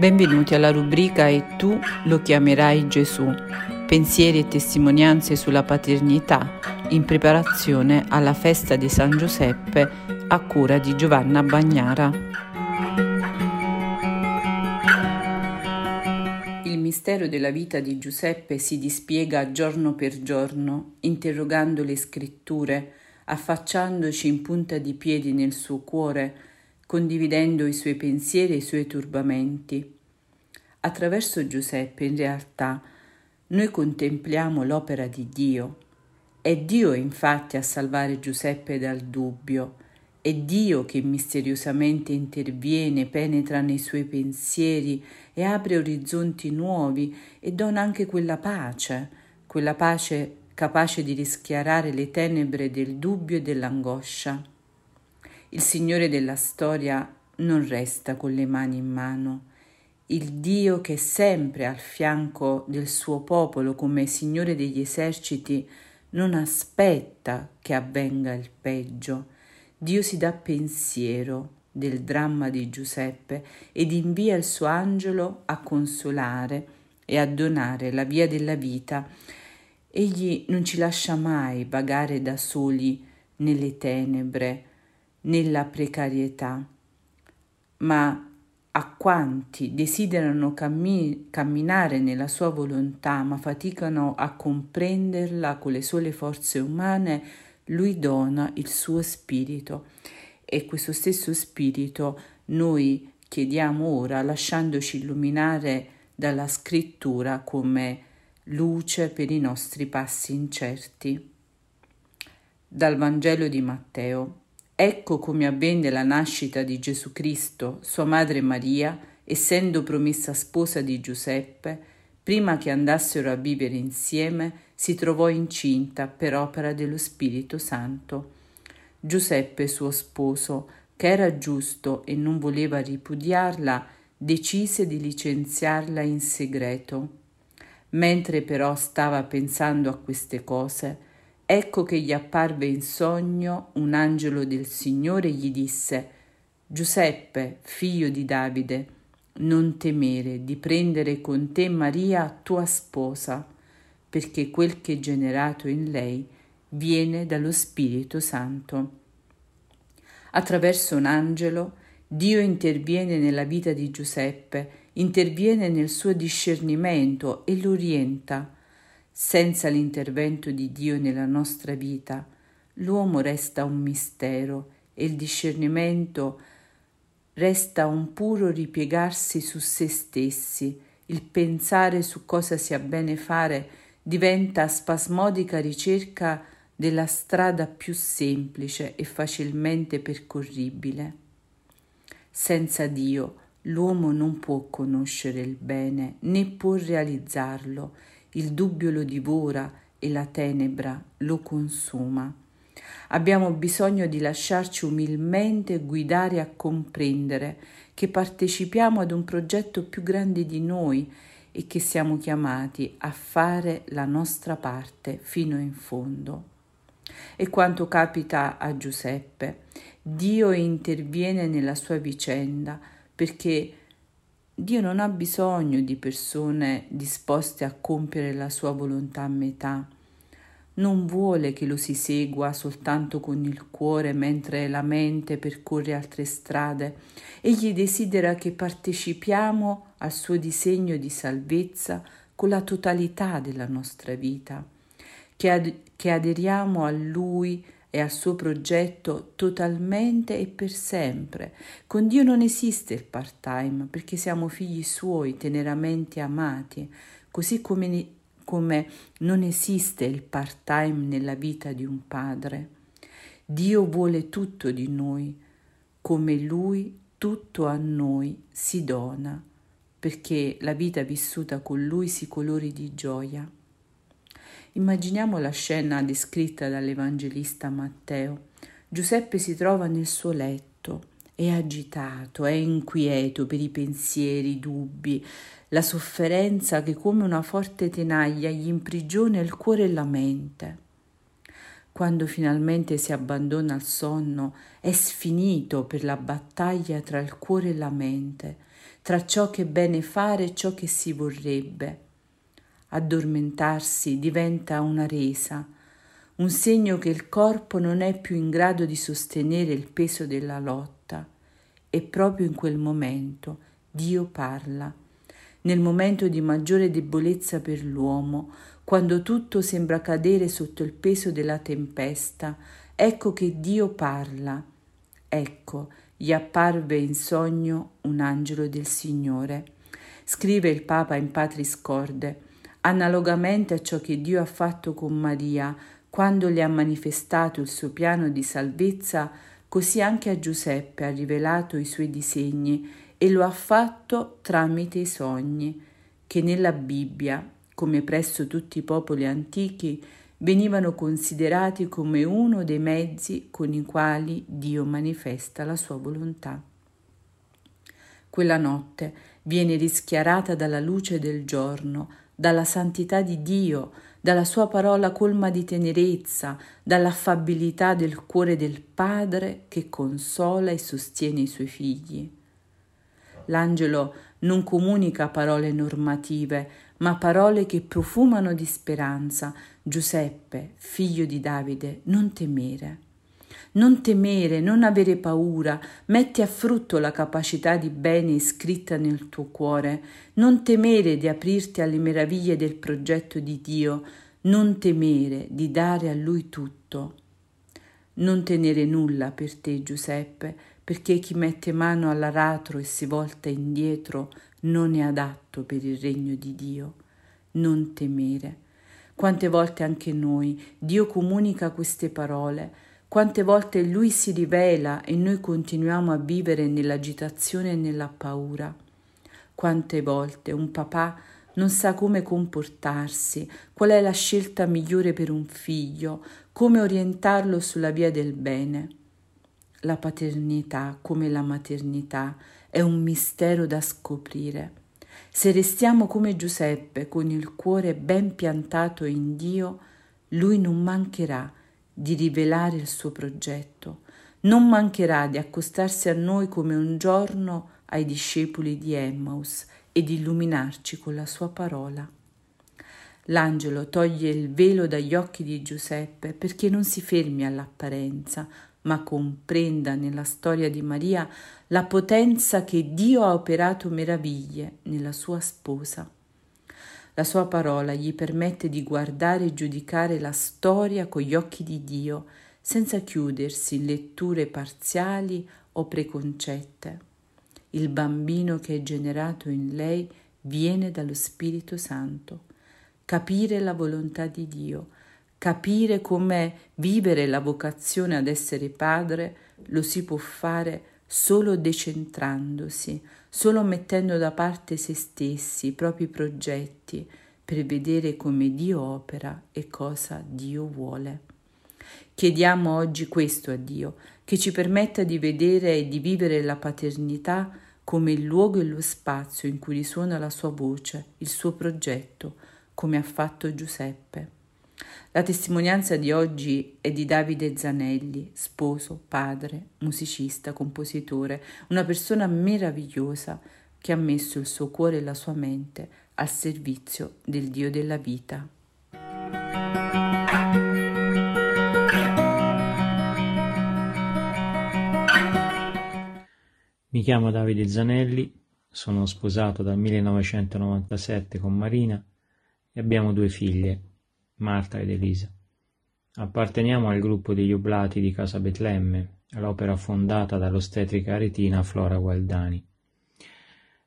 Benvenuti alla rubrica E tu lo chiamerai Gesù, pensieri e testimonianze sulla paternità in preparazione alla festa di San Giuseppe a cura di Giovanna Bagnara. Il mistero della vita di Giuseppe si dispiega giorno per giorno, interrogando le scritture, affacciandoci in punta di piedi nel suo cuore, condividendo i suoi pensieri e i suoi turbamenti. Attraverso Giuseppe, in realtà, noi contempliamo l'opera di Dio. È Dio infatti a salvare Giuseppe dal dubbio. È Dio che misteriosamente interviene, penetra nei suoi pensieri e apre orizzonti nuovi e dona anche quella pace, quella pace capace di rischiarare le tenebre del dubbio e dell'angoscia. Il Signore della storia non resta con le mani in mano. Il Dio che è sempre al fianco del suo popolo come Signore degli eserciti non aspetta che avvenga il peggio. Dio si dà pensiero del dramma di Giuseppe ed invia il suo angelo a consolare e a donare la via della vita. Egli non ci lascia mai vagare da soli nelle tenebre, nella precarietà, ma a quanti desiderano cammi- camminare nella sua volontà ma faticano a comprenderla con le sole forze umane, lui dona il suo spirito e questo stesso spirito noi chiediamo ora lasciandoci illuminare dalla scrittura come luce per i nostri passi incerti. Dal Vangelo di Matteo. Ecco come avvenne la nascita di Gesù Cristo, sua madre Maria, essendo promessa sposa di Giuseppe, prima che andassero a vivere insieme, si trovò incinta per opera dello Spirito Santo. Giuseppe, suo sposo, che era giusto e non voleva ripudiarla, decise di licenziarla in segreto. Mentre però stava pensando a queste cose, Ecco che gli apparve in sogno un angelo del Signore e gli disse Giuseppe, figlio di Davide, non temere di prendere con te Maria tua sposa, perché quel che è generato in lei viene dallo Spirito Santo. Attraverso un angelo Dio interviene nella vita di Giuseppe, interviene nel suo discernimento e lo orienta senza l'intervento di Dio nella nostra vita, l'uomo resta un mistero e il discernimento resta un puro ripiegarsi su se stessi, il pensare su cosa sia bene fare diventa spasmodica ricerca della strada più semplice e facilmente percorribile. Senza Dio l'uomo non può conoscere il bene né può realizzarlo il dubbio lo divora e la tenebra lo consuma. Abbiamo bisogno di lasciarci umilmente guidare a comprendere che partecipiamo ad un progetto più grande di noi e che siamo chiamati a fare la nostra parte fino in fondo. E quanto capita a Giuseppe, Dio interviene nella sua vicenda perché Dio non ha bisogno di persone disposte a compiere la sua volontà a metà. Non vuole che lo si segua soltanto con il cuore mentre la mente percorre altre strade. Egli desidera che partecipiamo al suo disegno di salvezza con la totalità della nostra vita, che, ad- che aderiamo a Lui e al suo progetto totalmente e per sempre. Con Dio non esiste il part-time perché siamo figli suoi teneramente amati, così come, come non esiste il part-time nella vita di un padre. Dio vuole tutto di noi, come Lui tutto a noi si dona, perché la vita vissuta con Lui si colori di gioia. Immaginiamo la scena descritta dall'Evangelista Matteo. Giuseppe si trova nel suo letto, è agitato, è inquieto per i pensieri, i dubbi, la sofferenza che come una forte tenaglia gli imprigiona il cuore e la mente. Quando finalmente si abbandona al sonno, è sfinito per la battaglia tra il cuore e la mente, tra ciò che è bene fare e ciò che si vorrebbe. Addormentarsi diventa una resa, un segno che il corpo non è più in grado di sostenere il peso della lotta. E proprio in quel momento Dio parla. Nel momento di maggiore debolezza per l'uomo, quando tutto sembra cadere sotto il peso della tempesta, ecco che Dio parla. Ecco, gli apparve in sogno un angelo del Signore. Scrive il Papa in Patris Corde analogamente a ciò che Dio ha fatto con Maria quando le ha manifestato il suo piano di salvezza, così anche a Giuseppe ha rivelato i suoi disegni e lo ha fatto tramite i sogni, che nella Bibbia, come presso tutti i popoli antichi, venivano considerati come uno dei mezzi con i quali Dio manifesta la sua volontà. Quella notte viene rischiarata dalla luce del giorno, dalla santità di Dio, dalla sua parola colma di tenerezza, dall'affabilità del cuore del Padre che consola e sostiene i suoi figli. L'angelo non comunica parole normative, ma parole che profumano di speranza. Giuseppe, figlio di Davide, non temere. Non temere, non avere paura, metti a frutto la capacità di bene iscritta nel tuo cuore, non temere di aprirti alle meraviglie del progetto di Dio, non temere di dare a Lui tutto. Non tenere nulla per te, Giuseppe, perché chi mette mano all'aratro e si volta indietro non è adatto per il regno di Dio. Non temere. Quante volte anche noi Dio comunica queste parole, quante volte Lui si rivela e noi continuiamo a vivere nell'agitazione e nella paura. Quante volte un papà non sa come comportarsi, qual è la scelta migliore per un figlio, come orientarlo sulla via del bene. La paternità, come la maternità, è un mistero da scoprire. Se restiamo come Giuseppe, con il cuore ben piantato in Dio, lui non mancherà di rivelare il suo progetto. Non mancherà di accostarsi a noi come un giorno ai discepoli di Emmaus e di illuminarci con la sua parola. L'angelo toglie il velo dagli occhi di Giuseppe perché non si fermi all'apparenza, ma comprenda nella storia di Maria la potenza che Dio ha operato meraviglie nella sua sposa. La sua parola gli permette di guardare e giudicare la storia con gli occhi di Dio, senza chiudersi in letture parziali o preconcette. Il bambino che è generato in lei viene dallo Spirito Santo. Capire la volontà di Dio, capire come vivere la vocazione ad essere padre, lo si può fare solo decentrandosi, solo mettendo da parte se stessi, i propri progetti, per vedere come Dio opera e cosa Dio vuole. Chiediamo oggi questo a Dio, che ci permetta di vedere e di vivere la paternità come il luogo e lo spazio in cui risuona la sua voce, il suo progetto, come ha fatto Giuseppe. La testimonianza di oggi è di Davide Zanelli, sposo, padre, musicista, compositore, una persona meravigliosa che ha messo il suo cuore e la sua mente al servizio del Dio della vita. Mi chiamo Davide Zanelli, sono sposato dal 1997 con Marina e abbiamo due figlie, Marta ed Elisa. Apparteniamo al gruppo degli Oblati di Casa Betlemme, l'opera fondata dall'ostetrica aretina Flora Gualdani.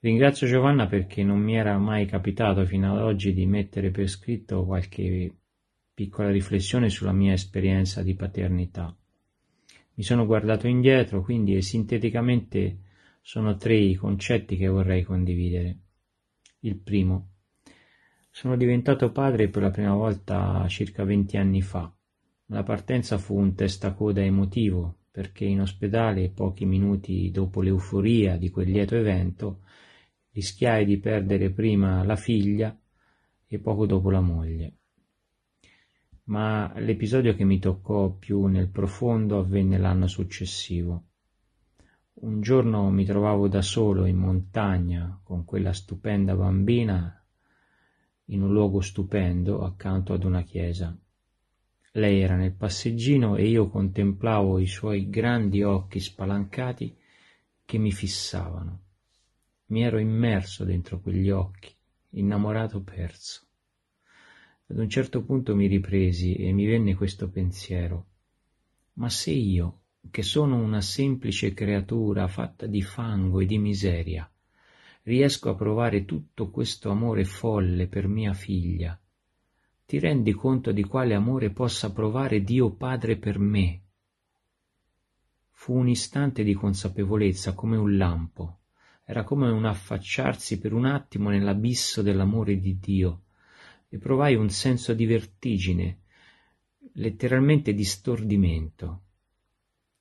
Ringrazio Giovanna perché non mi era mai capitato fino ad oggi di mettere per scritto qualche piccola riflessione sulla mia esperienza di paternità. Mi sono guardato indietro, quindi e sinteticamente sono tre i concetti che vorrei condividere. Il primo, sono diventato padre per la prima volta circa venti anni fa. La partenza fu un testacoda emotivo, perché in ospedale, pochi minuti dopo l'euforia di quel lieto evento, rischiai di perdere prima la figlia e poco dopo la moglie. Ma l'episodio che mi toccò più nel profondo avvenne l'anno successivo. Un giorno mi trovavo da solo in montagna con quella stupenda bambina in un luogo stupendo accanto ad una chiesa. Lei era nel passeggino e io contemplavo i suoi grandi occhi spalancati che mi fissavano. Mi ero immerso dentro quegli occhi, innamorato perso. Ad un certo punto mi ripresi e mi venne questo pensiero. Ma se io, che sono una semplice creatura fatta di fango e di miseria, riesco a provare tutto questo amore folle per mia figlia, ti rendi conto di quale amore possa provare Dio Padre per me? Fu un istante di consapevolezza come un lampo, era come un affacciarsi per un attimo nell'abisso dell'amore di Dio e provai un senso di vertigine, letteralmente di stordimento.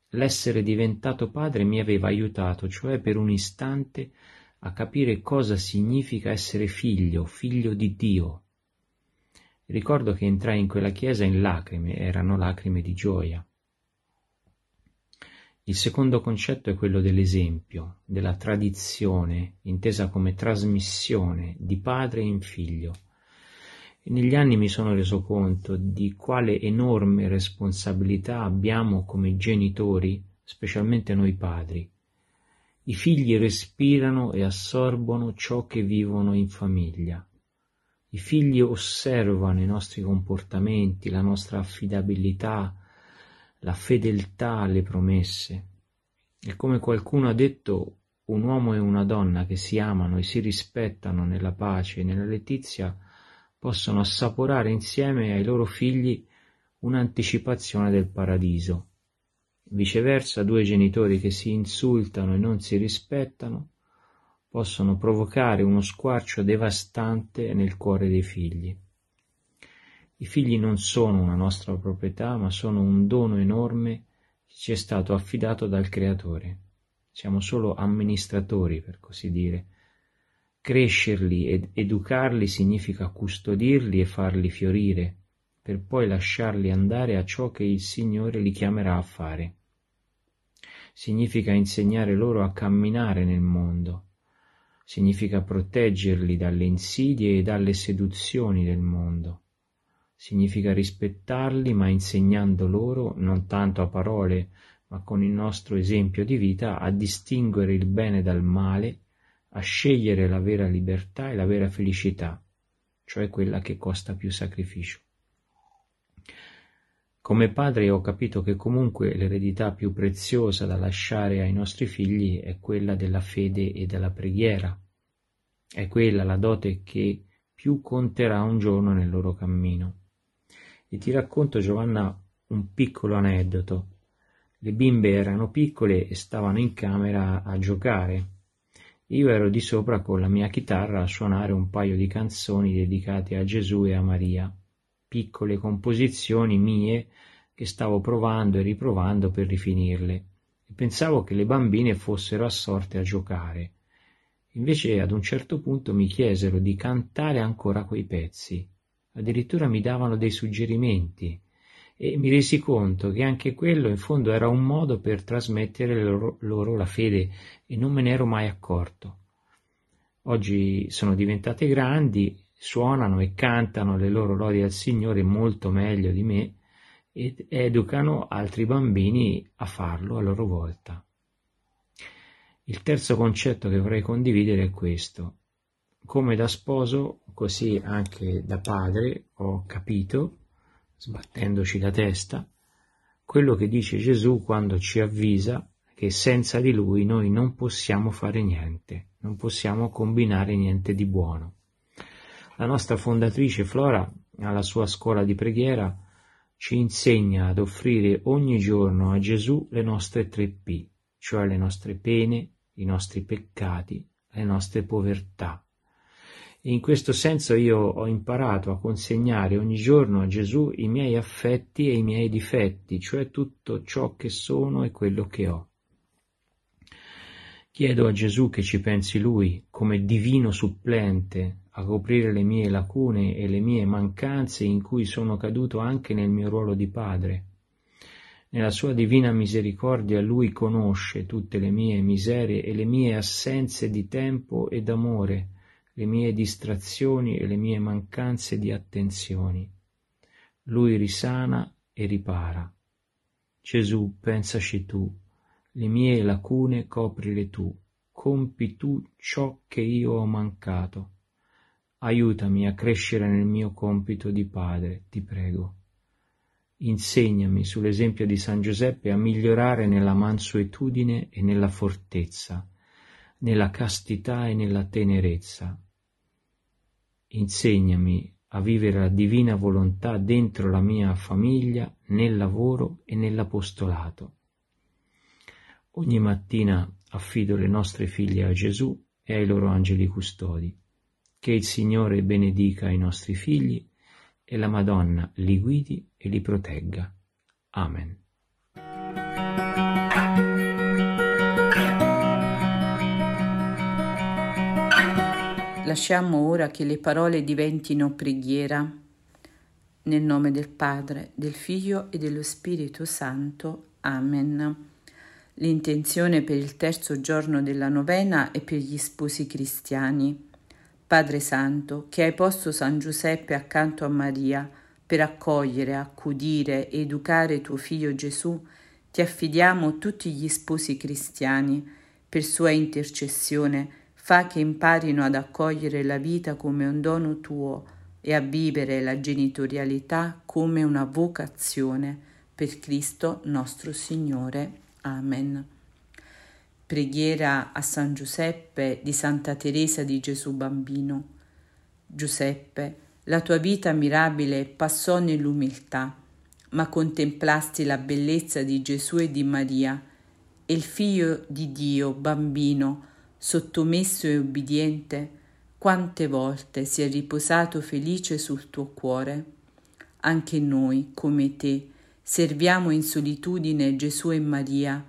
L'essere diventato padre mi aveva aiutato, cioè per un istante, a capire cosa significa essere figlio, figlio di Dio. Ricordo che entrai in quella chiesa in lacrime, erano lacrime di gioia. Il secondo concetto è quello dell'esempio, della tradizione, intesa come trasmissione di padre in figlio. E negli anni mi sono reso conto di quale enorme responsabilità abbiamo come genitori, specialmente noi padri, i figli respirano e assorbono ciò che vivono in famiglia. I figli osservano i nostri comportamenti, la nostra affidabilità, la fedeltà alle promesse. E come qualcuno ha detto, un uomo e una donna che si amano e si rispettano nella pace e nella letizia possono assaporare insieme ai loro figli un'anticipazione del paradiso. Viceversa, due genitori che si insultano e non si rispettano possono provocare uno squarcio devastante nel cuore dei figli. I figli non sono una nostra proprietà, ma sono un dono enorme che ci è stato affidato dal Creatore. Siamo solo amministratori, per così dire. Crescerli ed educarli significa custodirli e farli fiorire, per poi lasciarli andare a ciò che il Signore li chiamerà a fare. Significa insegnare loro a camminare nel mondo, significa proteggerli dalle insidie e dalle seduzioni del mondo. Significa rispettarli, ma insegnando loro, non tanto a parole, ma con il nostro esempio di vita, a distinguere il bene dal male, a scegliere la vera libertà e la vera felicità, cioè quella che costa più sacrificio. Come padre ho capito che comunque l'eredità più preziosa da lasciare ai nostri figli è quella della fede e della preghiera. È quella la dote che più conterà un giorno nel loro cammino. E ti racconto, Giovanna, un piccolo aneddoto. Le bimbe erano piccole e stavano in camera a giocare. Io ero di sopra con la mia chitarra a suonare un paio di canzoni dedicate a Gesù e a Maria piccole composizioni mie che stavo provando e riprovando per rifinirle e pensavo che le bambine fossero assorte a giocare. Invece ad un certo punto mi chiesero di cantare ancora quei pezzi, addirittura mi davano dei suggerimenti e mi resi conto che anche quello in fondo era un modo per trasmettere loro, loro la fede e non me ne ero mai accorto. Oggi sono diventate grandi suonano e cantano le loro lodi al Signore molto meglio di me ed educano altri bambini a farlo a loro volta. Il terzo concetto che vorrei condividere è questo. Come da sposo, così anche da padre, ho capito, sbattendoci la testa, quello che dice Gesù quando ci avvisa che senza di lui noi non possiamo fare niente, non possiamo combinare niente di buono. La nostra fondatrice Flora, alla sua scuola di preghiera, ci insegna ad offrire ogni giorno a Gesù le nostre tre P, cioè le nostre pene, i nostri peccati, le nostre povertà. E in questo senso io ho imparato a consegnare ogni giorno a Gesù i miei affetti e i miei difetti, cioè tutto ciò che sono e quello che ho. Chiedo a Gesù che ci pensi Lui come divino supplente a coprire le mie lacune e le mie mancanze in cui sono caduto anche nel mio ruolo di padre. Nella sua divina misericordia lui conosce tutte le mie miserie e le mie assenze di tempo e d'amore, le mie distrazioni e le mie mancanze di attenzioni. Lui risana e ripara. Gesù, pensaci tu, le mie lacune coprile tu, compi tu ciò che io ho mancato. Aiutami a crescere nel mio compito di padre, ti prego. Insegnami sull'esempio di San Giuseppe a migliorare nella mansuetudine e nella fortezza, nella castità e nella tenerezza. Insegnami a vivere la divina volontà dentro la mia famiglia, nel lavoro e nell'apostolato. Ogni mattina affido le nostre figlie a Gesù e ai loro angeli custodi. Che il Signore benedica i nostri figli e la Madonna li guidi e li protegga. Amen. Lasciamo ora che le parole diventino preghiera. Nel nome del Padre, del Figlio e dello Spirito Santo. Amen. L'intenzione per il terzo giorno della novena è per gli sposi cristiani. Padre Santo, che hai posto San Giuseppe accanto a Maria per accogliere, accudire e educare tuo figlio Gesù, ti affidiamo tutti gli sposi cristiani. Per sua intercessione, fa che imparino ad accogliere la vita come un dono tuo e a vivere la genitorialità come una vocazione per Cristo nostro Signore. Amen. Preghiera a San Giuseppe di Santa Teresa di Gesù Bambino. Giuseppe, la tua vita mirabile passò nell'umiltà, ma contemplasti la bellezza di Gesù e di Maria, e il figlio di Dio, bambino, sottomesso e ubbidiente, quante volte si è riposato felice sul tuo cuore. Anche noi, come te, serviamo in solitudine Gesù e Maria,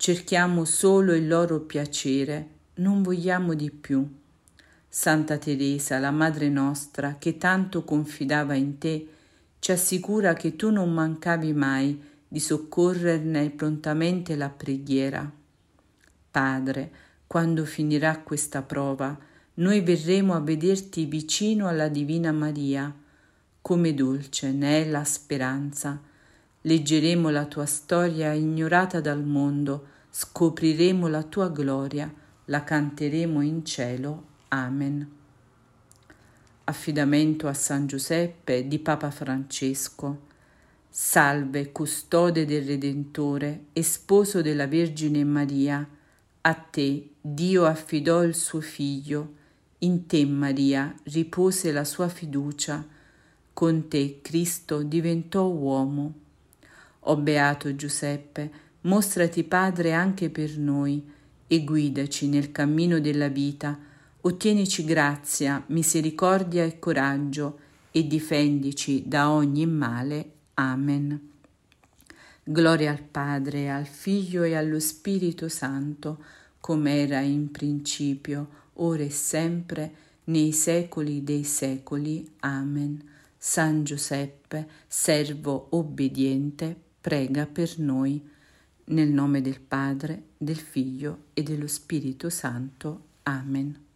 cerchiamo solo il loro piacere, non vogliamo di più. Santa Teresa, la Madre nostra, che tanto confidava in te, ci assicura che tu non mancavi mai di soccorrerne prontamente la preghiera. Padre, quando finirà questa prova, noi verremo a vederti vicino alla Divina Maria. Come dolce ne è la speranza. Leggeremo la tua storia ignorata dal mondo, scopriremo la tua gloria, la canteremo in cielo. Amen. Affidamento a San Giuseppe di Papa Francesco. Salve, custode del Redentore e sposo della Vergine Maria a te Dio affidò il suo figlio, in te Maria ripose la sua fiducia, con te Cristo diventò uomo. O beato Giuseppe, mostrati Padre anche per noi e guidaci nel cammino della vita, ottienici grazia, misericordia e coraggio e difendici da ogni male. Amen. Gloria al Padre, al Figlio e allo Spirito Santo, come era in principio, ora e sempre, nei secoli dei secoli. Amen. San Giuseppe, servo obbediente, prega per noi. Nel nome del Padre, del Figlio e dello Spirito Santo. Amen.